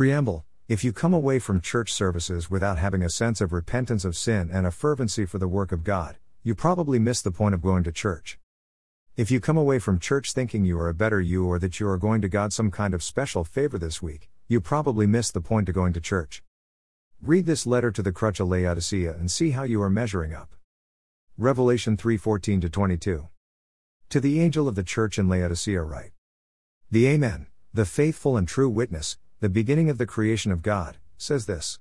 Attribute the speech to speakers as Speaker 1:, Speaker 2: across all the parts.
Speaker 1: Preamble If you come away from church services without having a sense of repentance of sin and a fervency for the work of God, you probably miss the point of going to church. If you come away from church thinking you are a better you or that you are going to God some kind of special favor this week, you probably miss the point of going to church. Read this letter to the Crutch of Laodicea and see how you are measuring up. Revelation 3:14 22. To the angel of the church in Laodicea write: The Amen, the faithful and true witness, the beginning of the creation of God, says this.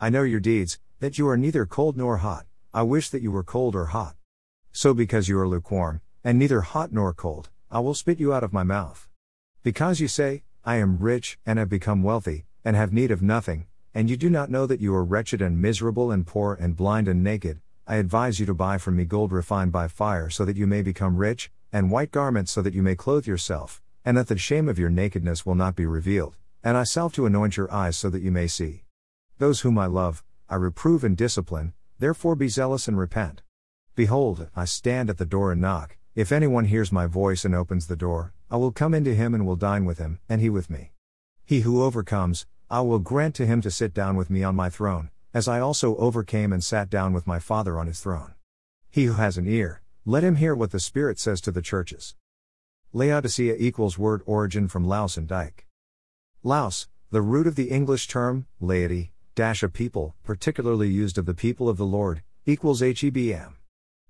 Speaker 1: I know your deeds, that you are neither cold nor hot. I wish that you were cold or hot. So because you are lukewarm, and neither hot nor cold, I will spit you out of my mouth. Because you say, I am rich, and have become wealthy, and have need of nothing, and you do not know that you are wretched and miserable and poor and blind and naked, I advise you to buy from me gold refined by fire so that you may become rich, and white garments so that you may clothe yourself, and that the shame of your nakedness will not be revealed, and I salve to anoint your eyes so that you may see. Those whom I love, I reprove and discipline, therefore be zealous and repent. Behold, I stand at the door and knock, if anyone hears my voice and opens the door, I will come into him and will dine with him, and he with me. He who overcomes, I will grant to him to sit down with me on my throne, as I also overcame and sat down with my Father on his throne. He who has an ear, let him hear what the Spirit says to the churches. Laodicea equals word origin from Laos and Dike. Laos, the root of the English term, laity, dash a people, particularly used of the people of the Lord, equals HEBM.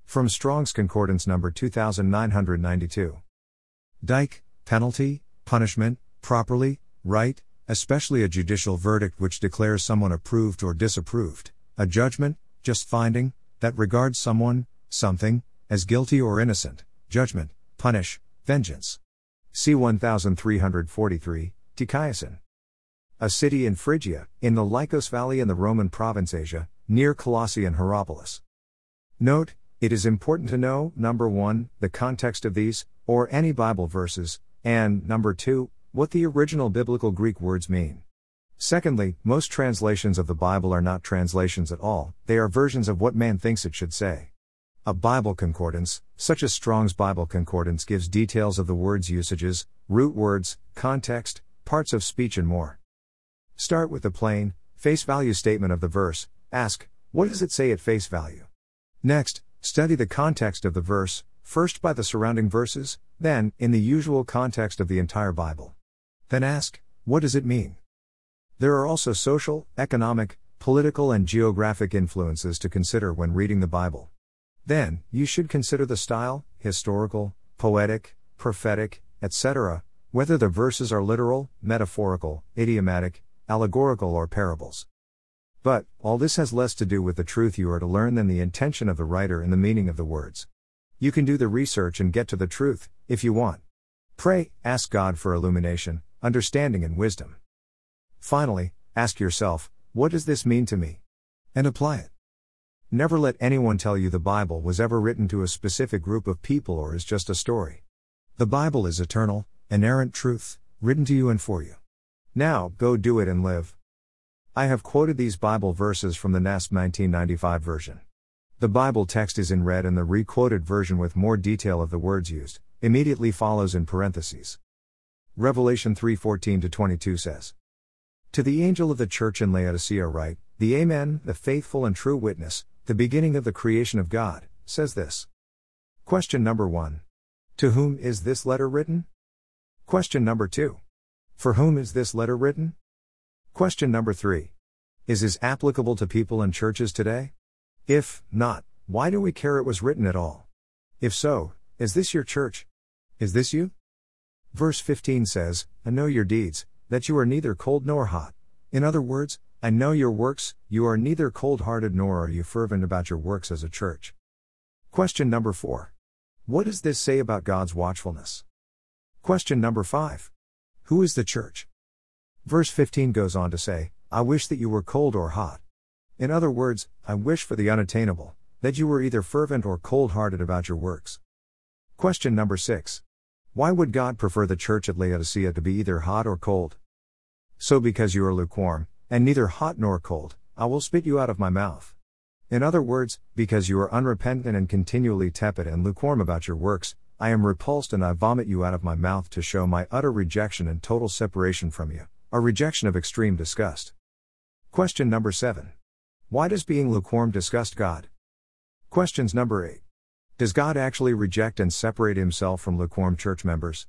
Speaker 1: From Strong's Concordance number 2992. Dike, penalty, punishment, properly, right, especially a judicial verdict which declares someone approved or disapproved, a judgment, just finding, that regards someone, something, as guilty or innocent, judgment, punish, vengeance. C 1343, Tchiasin. A city in Phrygia, in the Lycos Valley in the Roman province Asia, near Colossae and Hierapolis. Note, it is important to know, number 1, the context of these, or any Bible verses, and, number 2, what the original biblical Greek words mean. Secondly, most translations of the Bible are not translations at all, they are versions of what man thinks it should say. A Bible concordance, such as Strong's Bible Concordance, gives details of the word's usages, root words, context, parts of speech, and more. Start with the plain, face value statement of the verse, ask, what does it say at face value? Next, study the context of the verse, first by the surrounding verses, then, in the usual context of the entire Bible. Then ask, what does it mean? There are also social, economic, political, and geographic influences to consider when reading the Bible. Then, you should consider the style, historical, poetic, prophetic, etc., whether the verses are literal, metaphorical, idiomatic, allegorical, or parables. But, all this has less to do with the truth you are to learn than the intention of the writer and the meaning of the words. You can do the research and get to the truth, if you want. Pray, ask God for illumination, understanding, and wisdom. Finally, ask yourself, what does this mean to me? And apply it. Never let anyone tell you the Bible was ever written to a specific group of people or is just a story. The Bible is eternal, inerrant truth, written to you and for you. Now, go do it and live. I have quoted these Bible verses from the NASB 1995 version. The Bible text is in red and the re-quoted version with more detail of the words used immediately follows in parentheses. Revelation 3:14 22 says, To the angel of the church in Laodicea write, the Amen, the faithful and true witness, the beginning of the creation of God, says this. Question number 1. To whom is this letter written? Question number 2. For whom is this letter written? Question number 3. Is this applicable to people and churches today? If not, why do we care it was written at all? If so, is this your church? Is this you? Verse 15 says, I know your deeds, that you are neither cold nor hot. In other words, I know your works, you are neither cold hearted nor are you fervent about your works as a church. Question number 4. What does this say about God's watchfulness? Question number 5. Who is the church? Verse 15 goes on to say, I wish that you were cold or hot. In other words, I wish for the unattainable, that you were either fervent or cold hearted about your works. Question number 6. Why would God prefer the church at Laodicea to be either hot or cold? So, because you are lukewarm, and neither hot nor cold, I will spit you out of my mouth. In other words, because you are unrepentant and continually tepid and lukewarm about your works, I am repulsed and I vomit you out of my mouth to show my utter rejection and total separation from you. A rejection of extreme disgust. Question number 7. Why does being lukewarm disgust God? Questions number 8. Does God actually reject and separate himself from lukewarm church members?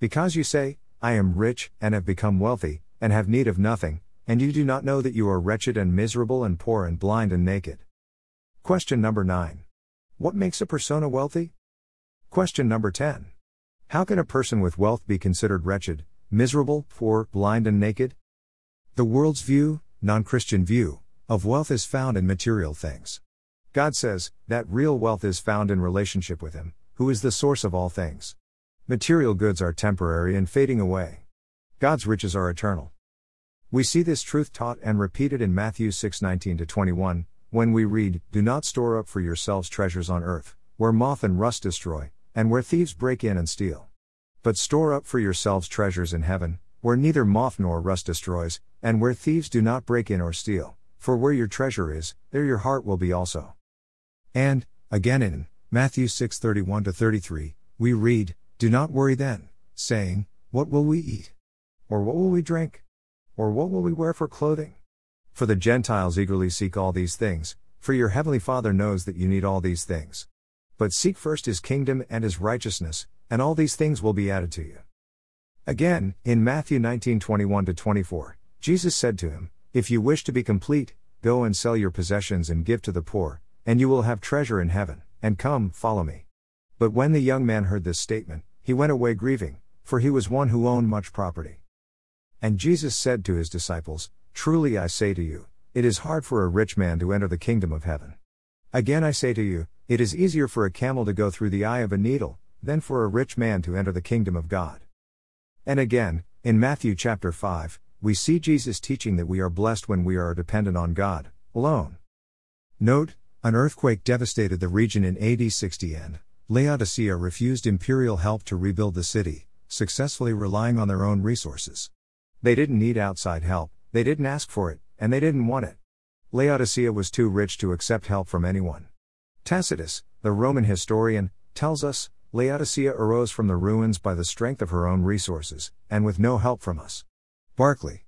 Speaker 1: Because you say, I am rich, and have become wealthy, and have need of nothing, and you do not know that you are wretched and miserable and poor and blind and naked. Question number 9. What makes a persona wealthy? Question number 10. How can a person with wealth be considered wretched, miserable, poor, blind, and naked? The world's view, non Christian view, of wealth is found in material things. God says that real wealth is found in relationship with Him, who is the source of all things. Material goods are temporary and fading away. God's riches are eternal. We see this truth taught and repeated in Matthew 6:19 21, when we read, "Do not store up for yourselves treasures on earth, where moth and rust destroy, and where thieves break in and steal. But store up for yourselves treasures in heaven, where neither moth nor rust destroys, and where thieves do not break in or steal. For where your treasure is, there your heart will be also." And, again in Matthew 6:31 33, we read, "Do not worry then, saying, what will we eat? Or what will we drink? Or what will we wear for clothing? For the Gentiles eagerly seek all these things, for your heavenly Father knows that you need all these things. But seek first his kingdom and his righteousness, and all these things will be added to you." Again, in Matthew 19:21 24, Jesus said to him, "If you wish to be complete, go and sell your possessions and give to the poor, and you will have treasure in heaven, and come, follow me. But when the young man heard this statement, he went away grieving, for he was one who owned much property. And Jesus said to his disciples, Truly I say to you, it is hard for a rich man to enter the kingdom of heaven. Again I say to you, it is easier for a camel to go through the eye of a needle, than for a rich man to enter the kingdom of God. And again, in Matthew chapter 5, we see Jesus teaching that we are blessed when we are dependent on God, alone. Note, an earthquake devastated the region in AD 60 and Laodicea refused imperial help to rebuild the city, successfully relying on their own resources. They didn't need outside help, they didn't ask for it, and they didn't want it. Laodicea was too rich to accept help from anyone. Tacitus, the Roman historian, tells us Laodicea arose from the ruins by the strength of her own resources, and with no help from us. Barclay.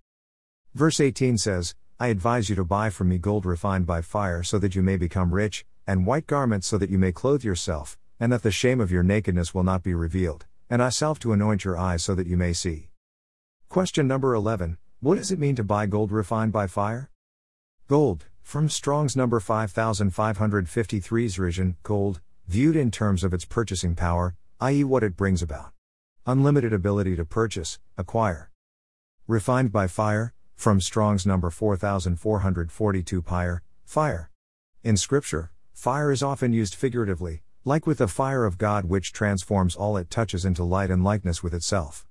Speaker 1: Verse 18 says, I advise you to buy from me gold refined by fire so that you may become rich, and white garments so that you may clothe yourself, and that the shame of your nakedness will not be revealed, and I salve to anoint your eyes so that you may see. Question number 11 What does it mean to buy gold refined by fire? Gold, from Strong's number 5553 chrysion, gold, viewed in terms of its purchasing power, i.e., what it brings about. Unlimited ability to purchase, acquire. Refined by fire, from Strong's number 4442 pyre, fire. In Scripture, fire is often used figuratively, like with the fire of God which transforms all it touches into light and likeness with itself.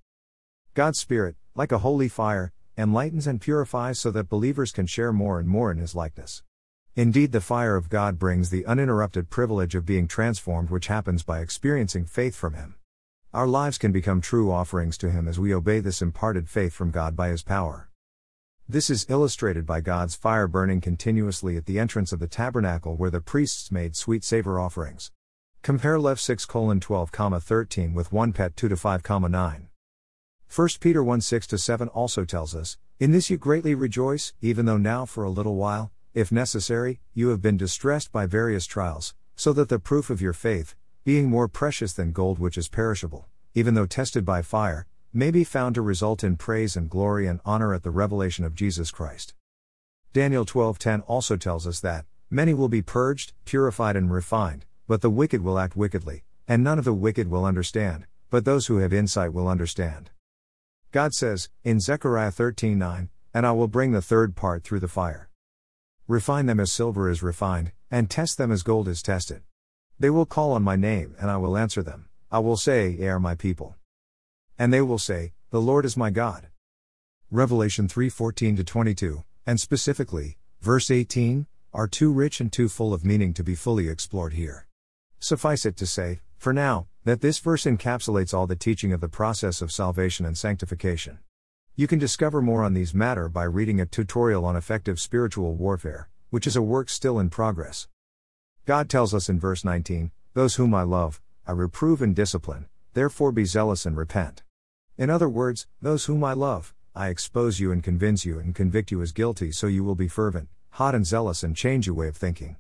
Speaker 1: God's Spirit, like a holy fire, enlightens and purifies so that believers can share more and more in His likeness. Indeed, the fire of God brings the uninterrupted privilege of being transformed, which happens by experiencing faith from Him. Our lives can become true offerings to Him as we obey this imparted faith from God by His power. This is illustrated by God's fire burning continuously at the entrance of the tabernacle where the priests made sweet savor offerings. Compare Lev 6 12, 13 with 1 Pet 2 5, 9. 1 Peter 1 6 7 also tells us, In this you greatly rejoice, even though now for a little while, if necessary, you have been distressed by various trials, so that the proof of your faith, being more precious than gold which is perishable, even though tested by fire, may be found to result in praise and glory and honor at the revelation of Jesus Christ. Daniel 12:10 also tells us that many will be purged, purified and refined, but the wicked will act wickedly, and none of the wicked will understand, but those who have insight will understand. God says in Zechariah 13:9, "And I will bring the third part through the fire. Refine them as silver is refined, and test them as gold is tested. They will call on my name and I will answer them. I will say, Ye are my people." And they will say, The Lord is my God. Revelation 3:14 22, and specifically, verse 18, are too rich and too full of meaning to be fully explored here. Suffice it to say, for now, that this verse encapsulates all the teaching of the process of salvation and sanctification. You can discover more on these matter by reading a tutorial on effective spiritual warfare, which is a work still in progress. God tells us in verse 19, Those whom I love, I reprove and discipline, therefore be zealous and repent. In other words, those whom I love, I expose you and convince you and convict you as guilty so you will be fervent, hot and zealous and change your way of thinking.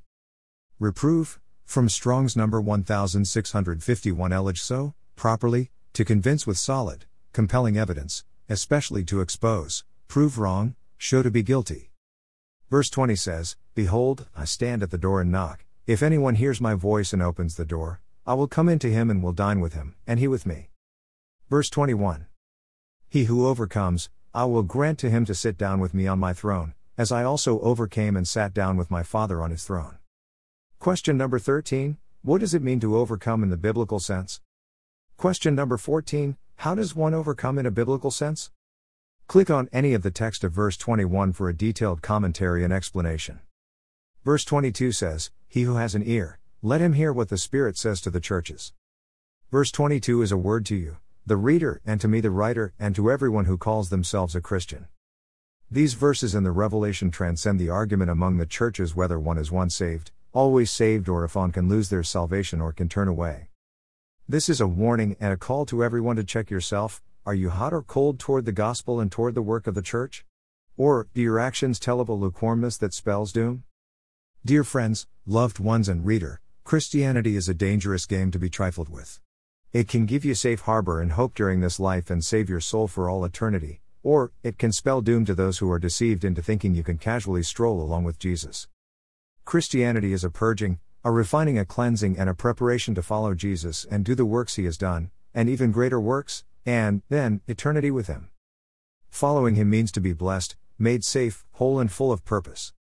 Speaker 1: Reprove, from Strong's number 1651 Elige so, properly, to convince with solid, compelling evidence, especially to expose, prove wrong, show to be guilty. Verse 20 says, Behold, I stand at the door and knock. If anyone hears my voice and opens the door, I will come into him and will dine with him, and he with me. Verse 21. He who overcomes, I will grant to him to sit down with me on my throne, as I also overcame and sat down with my Father on his throne. Question number 13 What does it mean to overcome in the biblical sense? Question number 14 How does one overcome in a biblical sense? Click on any of the text of verse 21 for a detailed commentary and explanation. Verse 22 says, He who has an ear, let him hear what the Spirit says to the churches. Verse 22 is a word to you, the reader, and to me the writer, and to everyone who calls themselves a Christian. These verses in the Revelation transcend the argument among the churches whether one is once saved, always saved, or if one can lose their salvation or can turn away. This is a warning and a call to everyone to check yourself are you hot or cold toward the gospel and toward the work of the church? Or, do your actions tell of a lukewarmness that spells doom? Dear friends, loved ones, and reader, Christianity is a dangerous game to be trifled with. It can give you safe harbor and hope during this life and save your soul for all eternity, or, it can spell doom to those who are deceived into thinking you can casually stroll along with Jesus. Christianity is a purging, a refining, a cleansing, and a preparation to follow Jesus and do the works he has done, and even greater works, and, then, eternity with him. Following him means to be blessed, made safe, whole, and full of purpose.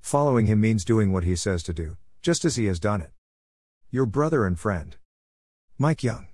Speaker 1: Following him means doing what he says to do, just as he has done it. Your brother and friend, Mike Young.